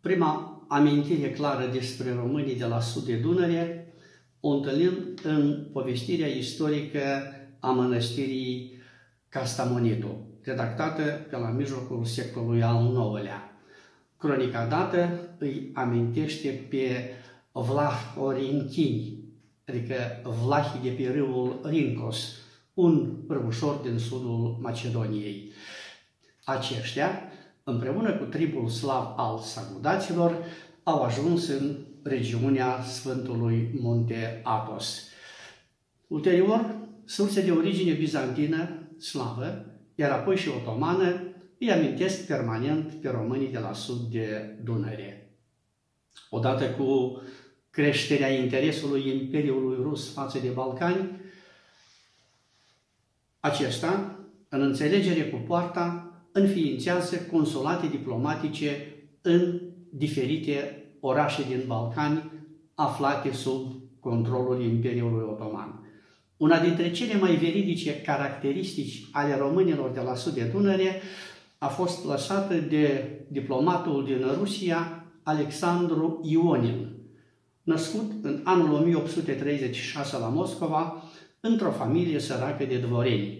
Prima amintire clară despre românii de la sud de Dunăre o întâlnim în povestirea istorică a mănăstirii Castamonitu, redactată pe la mijlocul secolului al IX-lea. Cronica dată îi amintește pe Vlah Orinchini, adică Vlahii de pe râul Rincos, un răușor din sudul Macedoniei. Aceștia, împreună cu tribul slav al sagudaților, au ajuns în regiunea Sfântului Munte Atos. Ulterior, surse de origine bizantină, slavă, iar apoi și otomană, îi amintesc permanent pe românii de la sud de Dunăre. Odată cu creșterea interesului Imperiului Rus față de Balcani, acesta, în înțelegere cu poarta, înființează consulate diplomatice în diferite orașe din Balcani aflate sub controlul Imperiului Otoman. Una dintre cele mai veridice caracteristici ale românilor de la sud de Dunăre a fost lăsată de diplomatul din Rusia, Alexandru Ionin, născut în anul 1836 la Moscova, într-o familie săracă de dvoreni.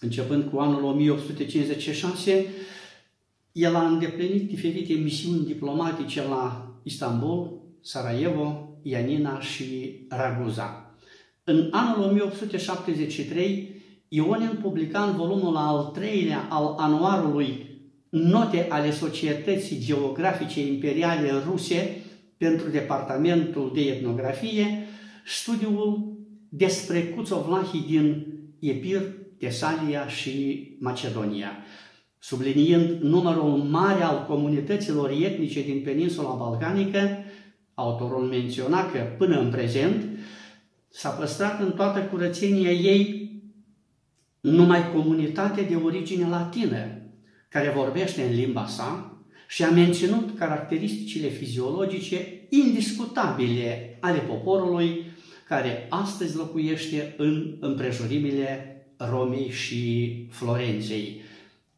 Începând cu anul 1856, el a îndeplinit diferite misiuni diplomatice la Istanbul, Sarajevo, Ianina și Raguza. În anul 1873, Ionin publica în volumul al treilea al anuarului Note ale Societății Geografice Imperiale Ruse pentru Departamentul de Etnografie, studiul despre cuțovlahii din Epir, Tesalia și Macedonia, subliniind numărul mare al comunităților etnice din peninsula balcanică, autorul menționa că până în prezent s-a păstrat în toată curățenia ei numai comunitate de origine latină, care vorbește în limba sa și a menținut caracteristicile fiziologice indiscutabile ale poporului care astăzi locuiește în împrejurimile Romei și Florenței.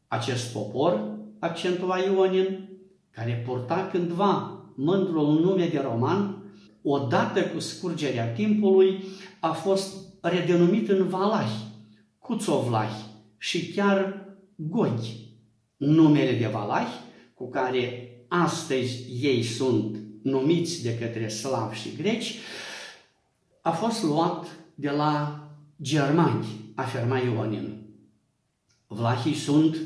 Acest popor, accentua Ionin, care purta cândva mândrul nume de roman, odată cu scurgerea timpului, a fost redenumit în Valahi, Cuțovlahi și chiar Goghi. Numele de Valahi, cu care astăzi ei sunt numiți de către slavi și greci, a fost luat de la germani, afirma Ionin. Vlahii sunt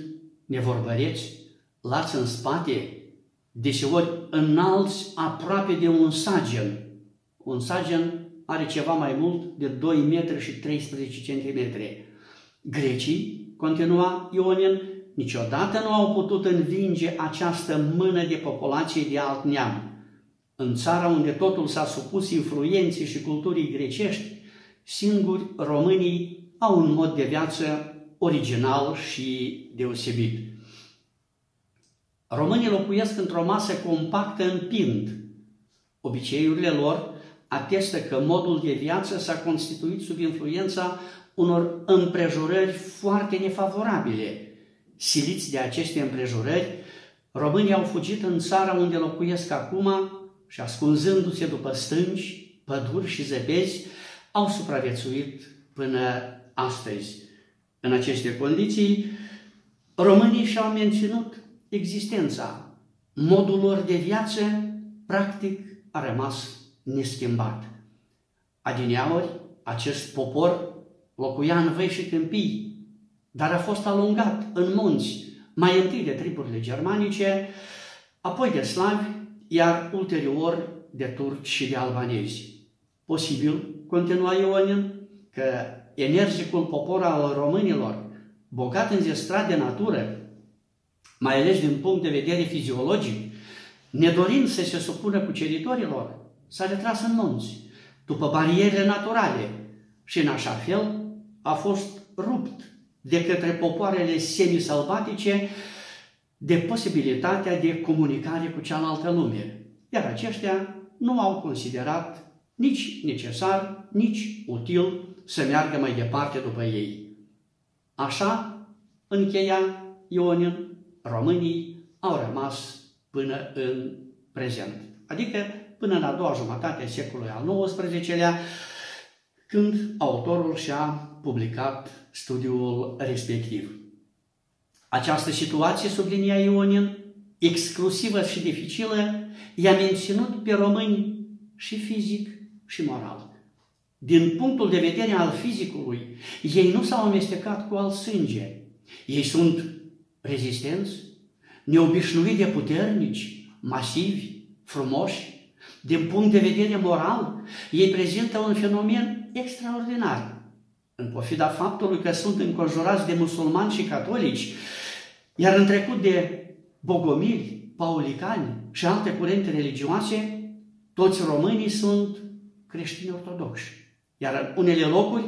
nevorbăreți, lați în spate, deseori înalți aproape de un sagen. Un sagen are ceva mai mult de 2 metri și 13 cm. Grecii, continua Ionin, niciodată nu au putut învinge această mână de populație de alt neam. În țara unde totul s-a supus influenței și culturii grecești, singuri românii au un mod de viață original și deosebit. Românii locuiesc într-o masă compactă în pind. Obiceiurile lor atestă că modul de viață s-a constituit sub influența unor împrejurări foarte nefavorabile. Siliți de aceste împrejurări, românii au fugit în țara unde locuiesc acum și ascunzându-se după stânci, păduri și zăbezi, au supraviețuit până astăzi. În aceste condiții, românii și-au menținut existența. Modul lor de viață, practic, a rămas neschimbat. Adineauri, acest popor locuia în văi și câmpii, dar a fost alungat în munți, mai întâi de triburile germanice, apoi de slavi, iar ulterior de turci și de albanezi. Posibil, continua Ionin, că energicul popor al românilor, bogat în zestrat de natură, mai ales din punct de vedere fiziologic, nedorind să se supună cuceritorilor, s-a retras în munți, după barierele naturale și în așa fel a fost rupt de către popoarele semisalbatice de posibilitatea de comunicare cu cealaltă lume. Iar aceștia nu au considerat nici necesar, nici util să meargă mai departe după ei. Așa încheia Ionin, românii au rămas până în prezent. Adică până în a doua jumătate a secolului al XIX-lea, când autorul și-a publicat studiul respectiv. Această situație, sublinia Ionin, exclusivă și dificilă, i-a menținut pe români și fizic și moral. Din punctul de vedere al fizicului, ei nu s-au amestecat cu al sânge. Ei sunt rezistenți, neobișnuit de puternici, masivi, frumoși. Din punct de vedere moral, ei prezintă un fenomen extraordinar. În pofida faptului că sunt înconjurați de musulmani și catolici, iar în trecut de bogomili, paulicani și alte curente religioase, toți românii sunt creștini ortodoxi. Iar în unele locuri,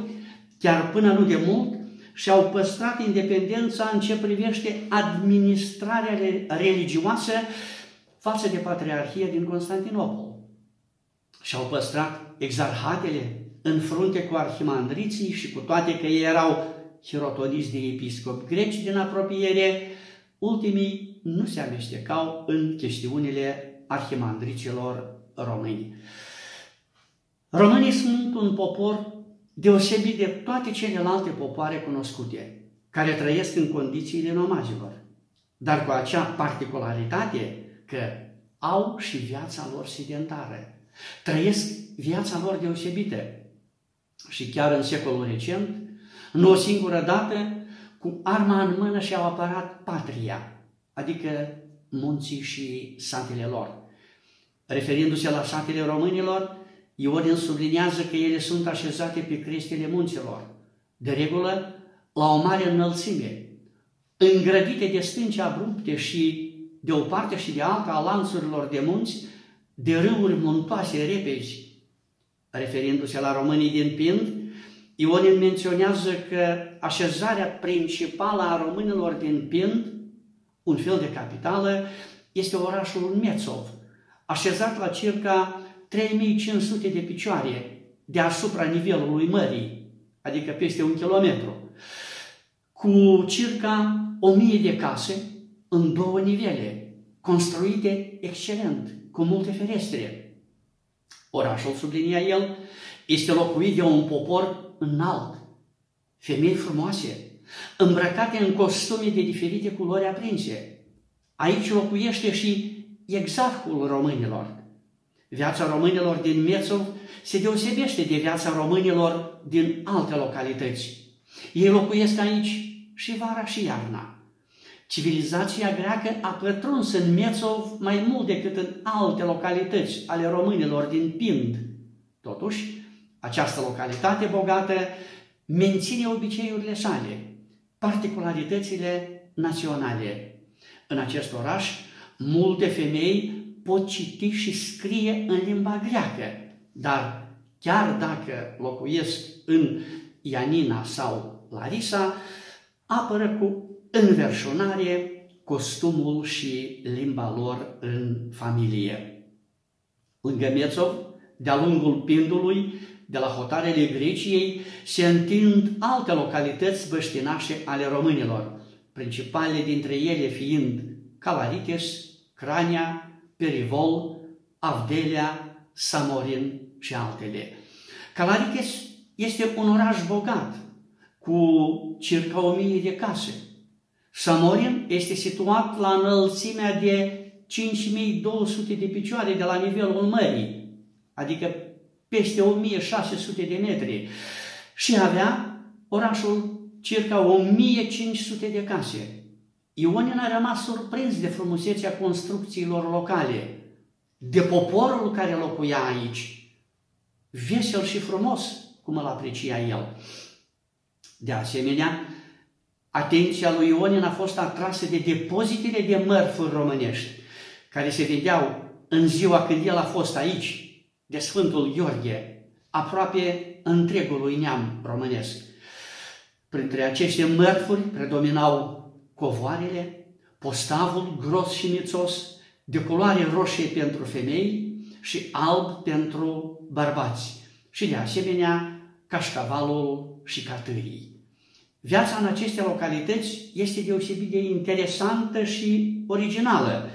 chiar până nu de mult, și-au păstrat independența în ce privește administrarea religioasă față de Patriarhia din Constantinopol. Și-au păstrat exarhatele în frunte cu arhimandriții și cu toate că ei erau hirotoniți de episcop greci din apropiere, ultimii nu se amestecau în chestiunile arhimandricilor români. Românii sunt un popor deosebit de toate celelalte popoare cunoscute, care trăiesc în condițiile nomazilor, dar cu acea particularitate că au și viața lor sedentară. Trăiesc viața lor deosebită. Și chiar în secolul recent, nu o singură dată, cu arma în mână și-au apărat patria, adică munții și satele lor. Referindu-se la satele românilor, Ionin subliniază că ele sunt așezate pe crestele munților, de regulă la o mare înălțime, îngrădite de stânci abrupte și de o parte și de alta a lanțurilor de munți, de râuri muntoase repezi. Referindu-se la românii din Pind, Ionin menționează că așezarea principală a românilor din Pind, un fel de capitală, este orașul Mețov, așezat la circa 3500 de picioare deasupra nivelului mării, adică peste un kilometru, cu circa 1000 de case în două nivele, construite excelent, cu multe ferestre. Orașul, sublinia el, este locuit de un popor înalt, femei frumoase, îmbrăcate în costume de diferite culori aprinse. Aici locuiește și exarhul românilor, Viața românilor din Mețov se deosebește de viața românilor din alte localități. Ei locuiesc aici și vara și iarna. Civilizația greacă a pătruns în Mețov mai mult decât în alte localități ale românilor din Pind. Totuși, această localitate bogată menține obiceiurile sale, particularitățile naționale. În acest oraș, multe femei pot citi și scrie în limba greacă, dar chiar dacă locuiesc în Ianina sau Larisa, apără cu înverșunare costumul și limba lor în familie. Lângă Mețov, de-a lungul Pindului, de la hotarele Greciei, se întind alte localități băștinașe ale românilor, principale dintre ele fiind Calarites, Crania, Perivol, Avdelea, Samorin și altele. Calarites este un oraș bogat, cu circa o mie de case. Samorin este situat la înălțimea de 5200 de picioare de la nivelul mării, adică peste 1600 de metri. Și avea orașul circa 1500 de case. Ionin a rămas surprins de frumusețea construcțiilor locale, de poporul care locuia aici, vesel și frumos, cum îl aprecia el. De asemenea, atenția lui Ionin a fost atrasă de depozitele de mărfuri românești, care se vedeau în ziua când el a fost aici, de Sfântul Gheorghe, aproape întregului neam românesc. Printre aceste mărfuri predominau covoarele, postavul gros și mițos, de culoare roșie pentru femei și alb pentru bărbați și de asemenea cașcavalul și catârii. Viața în aceste localități este deosebit de interesantă și originală.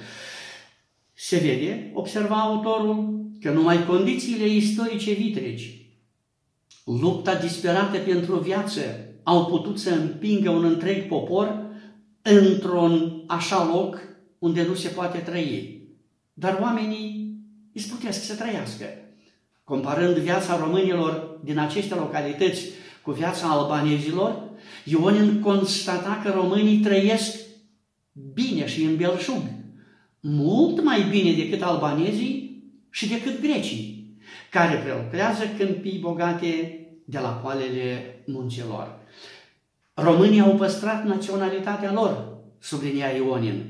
Se vede, observa autorul, că numai condițiile istorice vitregi, lupta disperată pentru viață, au putut să împingă un întreg popor într-un așa loc unde nu se poate trăi. Dar oamenii izbutesc să trăiască. Comparând viața românilor din aceste localități cu viața albanezilor, Ionin constata că românii trăiesc bine și în belșug, mult mai bine decât albanezii și decât grecii, care prelucrează câmpii bogate de la poalele munților. Românii au păstrat naționalitatea lor, sublinia Ionin.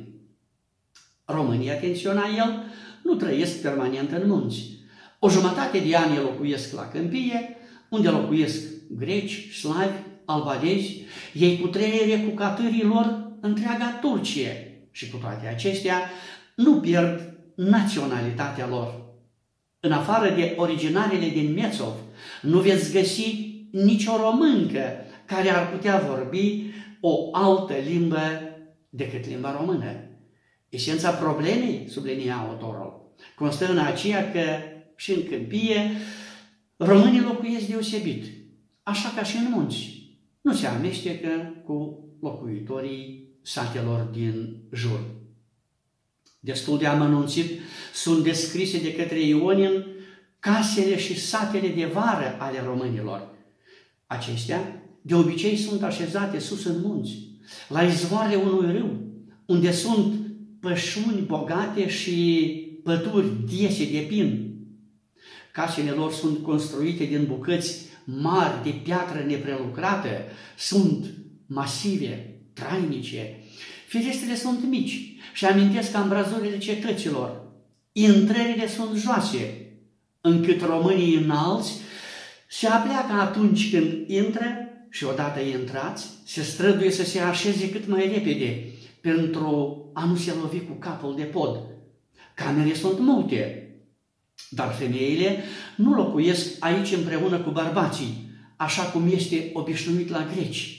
România, atenționa el, nu trăiesc permanent în munți. O jumătate de ani locuiesc la câmpie, unde locuiesc greci, slavi, albanezi, ei cu trăiere cu catârii lor întreaga Turcie și cu toate acestea nu pierd naționalitatea lor. În afară de originarele din Mețov, nu veți găsi nicio româncă care ar putea vorbi o altă limbă decât limba română. Esența problemei, sublinia autorul, constă în aceea că și în câmpie românii locuiesc deosebit, așa ca și în munți. Nu se amestecă cu locuitorii satelor din jur. Destul de amănunțit sunt descrise de către Ionin casele și satele de vară ale românilor. Acestea, de obicei, sunt așezate sus în munți, la izvoare unui râu, unde sunt pășuni bogate și pături diese de pin. Casele lor sunt construite din bucăți mari de piatră neprelucrată, sunt masive, trainice. Ferestrele sunt mici și amintesc ambrazurile cetăților. Intrările sunt joase, încât românii înalți se apleacă atunci când intră și odată intrați, se străduie să se așeze cât mai repede pentru a nu se lovi cu capul de pod. Camere sunt multe, dar femeile nu locuiesc aici împreună cu bărbații, așa cum este obișnuit la greci.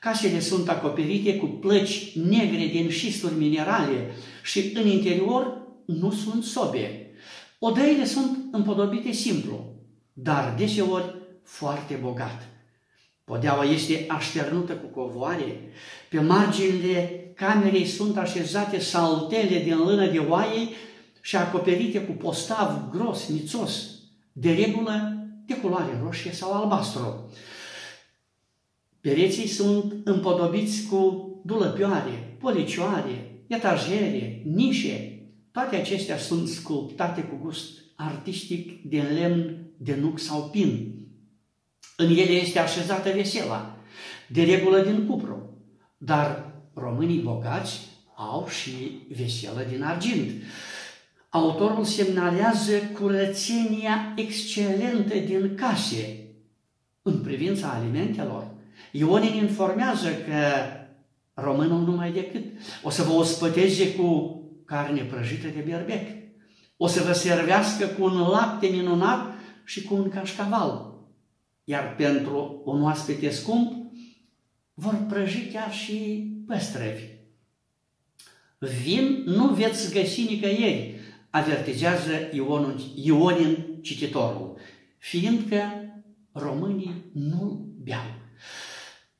Casele sunt acoperite cu plăci negre din șisturi minerale și în interior nu sunt sobe. Odăile sunt împodobite simplu, dar deseori foarte bogat. Podeaua este așternută cu covoare, pe marginile camerei sunt așezate saltele din lână de oaie și acoperite cu postav gros, nițos, de regulă de culoare roșie sau albastru. Pereții sunt împodobiți cu dulăpioare, policioare, etajere, nișe. Toate acestea sunt sculptate cu gust artistic din lemn de nuc sau pin. În ele este așezată vesela, de regulă din cupru, dar românii bogați au și veselă din argint autorul semnalează curățenia excelentă din case în privința alimentelor. Ionin informează că românul numai decât o să vă ospăteze cu carne prăjită de berbec, o să vă servească cu un lapte minunat și cu un cașcaval. Iar pentru un oaspete scump vor prăji chiar și păstrăvi. Vin nu veți găsi nicăieri, avertizează Ionul, Ionin cititorul, fiindcă românii nu beau.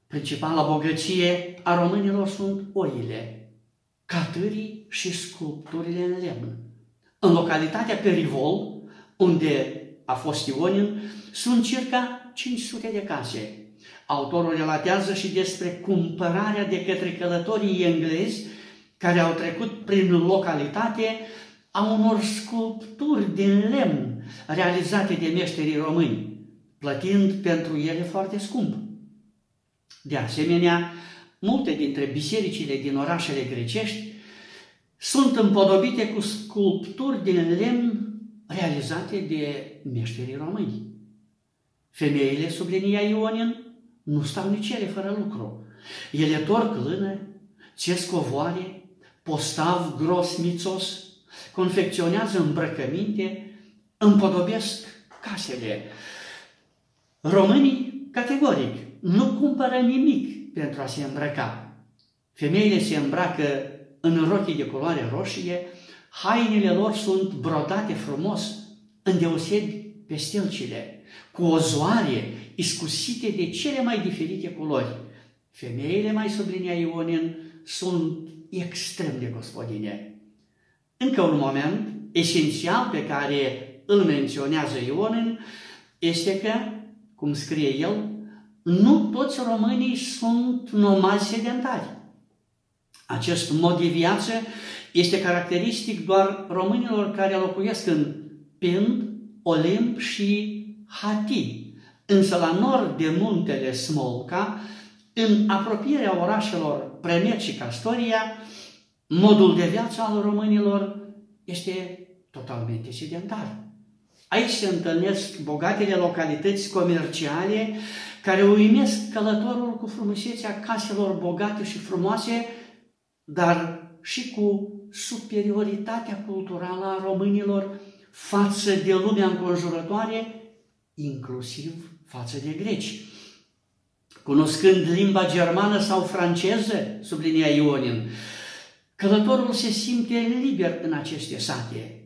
Principala bogăție a românilor sunt oile, catârii și sculpturile în lemn. În localitatea Perivol, unde a fost Ionin, sunt circa 500 de case. Autorul relatează și despre cumpărarea de către călătorii englezi care au trecut prin localitate a unor sculpturi din lemn realizate de meșterii români, plătind pentru ele foarte scump. De asemenea, multe dintre bisericile din orașele grecești sunt împodobite cu sculpturi din lemn realizate de meșterii români. Femeile, sublinia Ionin, nu stau nici ele fără lucru. Ele torc lână, țesc covoare, postav gros mițos, confecționează îmbrăcăminte, împodobesc casele. Românii, categoric, nu cumpără nimic pentru a se îmbrăca. Femeile se îmbracă în rochii de culoare roșie, Hainele lor sunt brodate frumos, îndeosebi pe stelcile, cu ozoare iscusite de cele mai diferite culori. Femeile, mai sublinea Ionin, sunt extrem de gospodine. Încă un moment esențial pe care îl menționează Ionin este că, cum scrie el, nu toți românii sunt nomazi sedentari. Acest mod de viață este caracteristic doar românilor care locuiesc în Pind, Olimp și Hati. Însă la nord de muntele Smolca, în apropierea orașelor Premet și Castoria, modul de viață al românilor este totalmente sedentar. Aici se întâlnesc bogatele localități comerciale care uimesc călătorul cu frumusețea caselor bogate și frumoase, dar și cu superioritatea culturală a românilor față de lumea înconjurătoare, inclusiv față de greci. Cunoscând limba germană sau franceză, sublinia Ionin, călătorul se simte liber în aceste sate.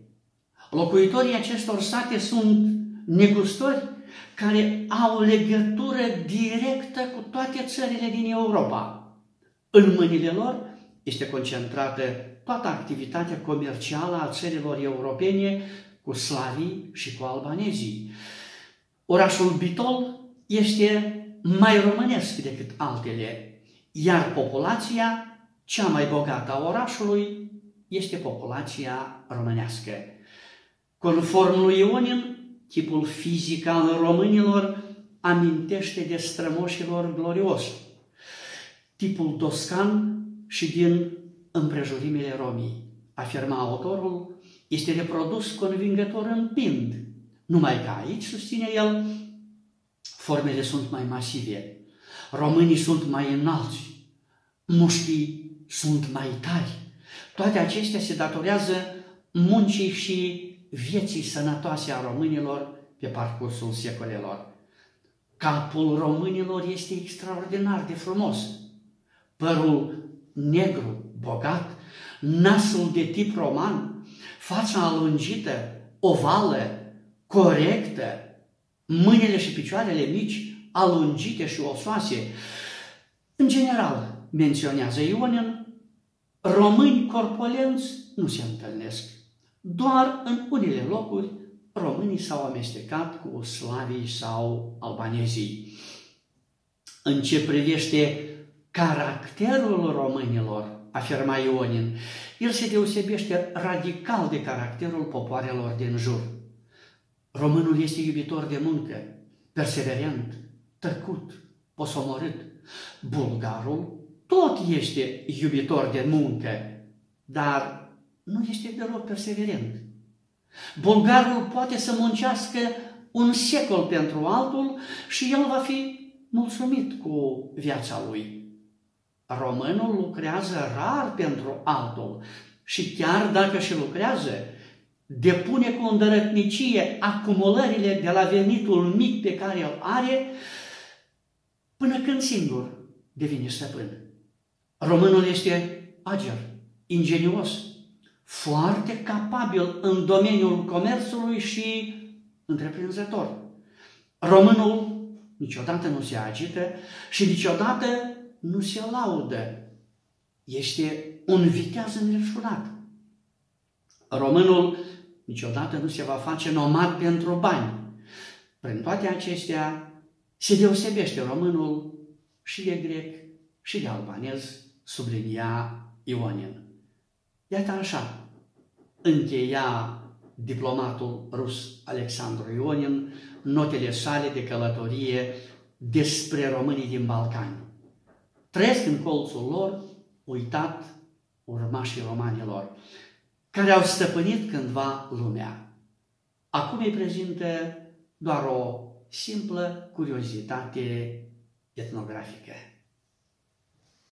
Locuitorii acestor sate sunt negustori care au legătură directă cu toate țările din Europa. În mâinile lor este concentrată toată activitatea comercială a țărilor europene cu slavii și cu albanezii. Orașul Bitol este mai românesc decât altele, iar populația cea mai bogată a orașului este populația românească. Conform lui Ionin, tipul fizic al românilor amintește de strămoșilor glorioși. Tipul toscan și din împrejurimile romii, afirma autorul, este reprodus convingător în pind, numai că aici, susține el, formele sunt mai masive, românii sunt mai înalți, mușchii sunt mai tari. Toate acestea se datorează muncii și vieții sănătoase a românilor pe parcursul secolelor. Capul românilor este extraordinar de frumos. Părul negru, bogat, nasul de tip roman, fața alungită, ovală, corectă, mâinile și picioarele mici, alungite și osoase. În general, menționează Ionin, români corpolenți nu se întâlnesc. Doar în unele locuri românii s-au amestecat cu slavii sau albanezii. În ce privește caracterul românilor, afirma Ionin, el se deosebește radical de caracterul popoarelor din jur. Românul este iubitor de muncă, perseverent, tăcut, posomorât. Bulgarul tot este iubitor de muncă, dar nu este deloc perseverent. Bulgarul poate să muncească un secol pentru altul și el va fi mulțumit cu viața lui. Românul lucrează rar pentru altul și chiar dacă și lucrează, depune cu îndărătnicie acumulările de la venitul mic pe care îl are, până când singur devine stăpân. Românul este ager, ingenios, foarte capabil în domeniul comerțului și întreprinzător. Românul niciodată nu se agită și niciodată nu se laudă. Este un viteaz înverșunat. Românul niciodată nu se va face nomad pentru bani. Prin toate acestea se deosebește românul și de grec și de albanez, sublinia Ionin. Iată așa, încheia diplomatul rus Alexandru Ionin notele sale de călătorie despre românii din Balcani. Trăiesc în colțul lor, uitat urmașii romanilor, care au stăpânit cândva lumea. Acum îi prezintă doar o simplă curiozitate etnografică.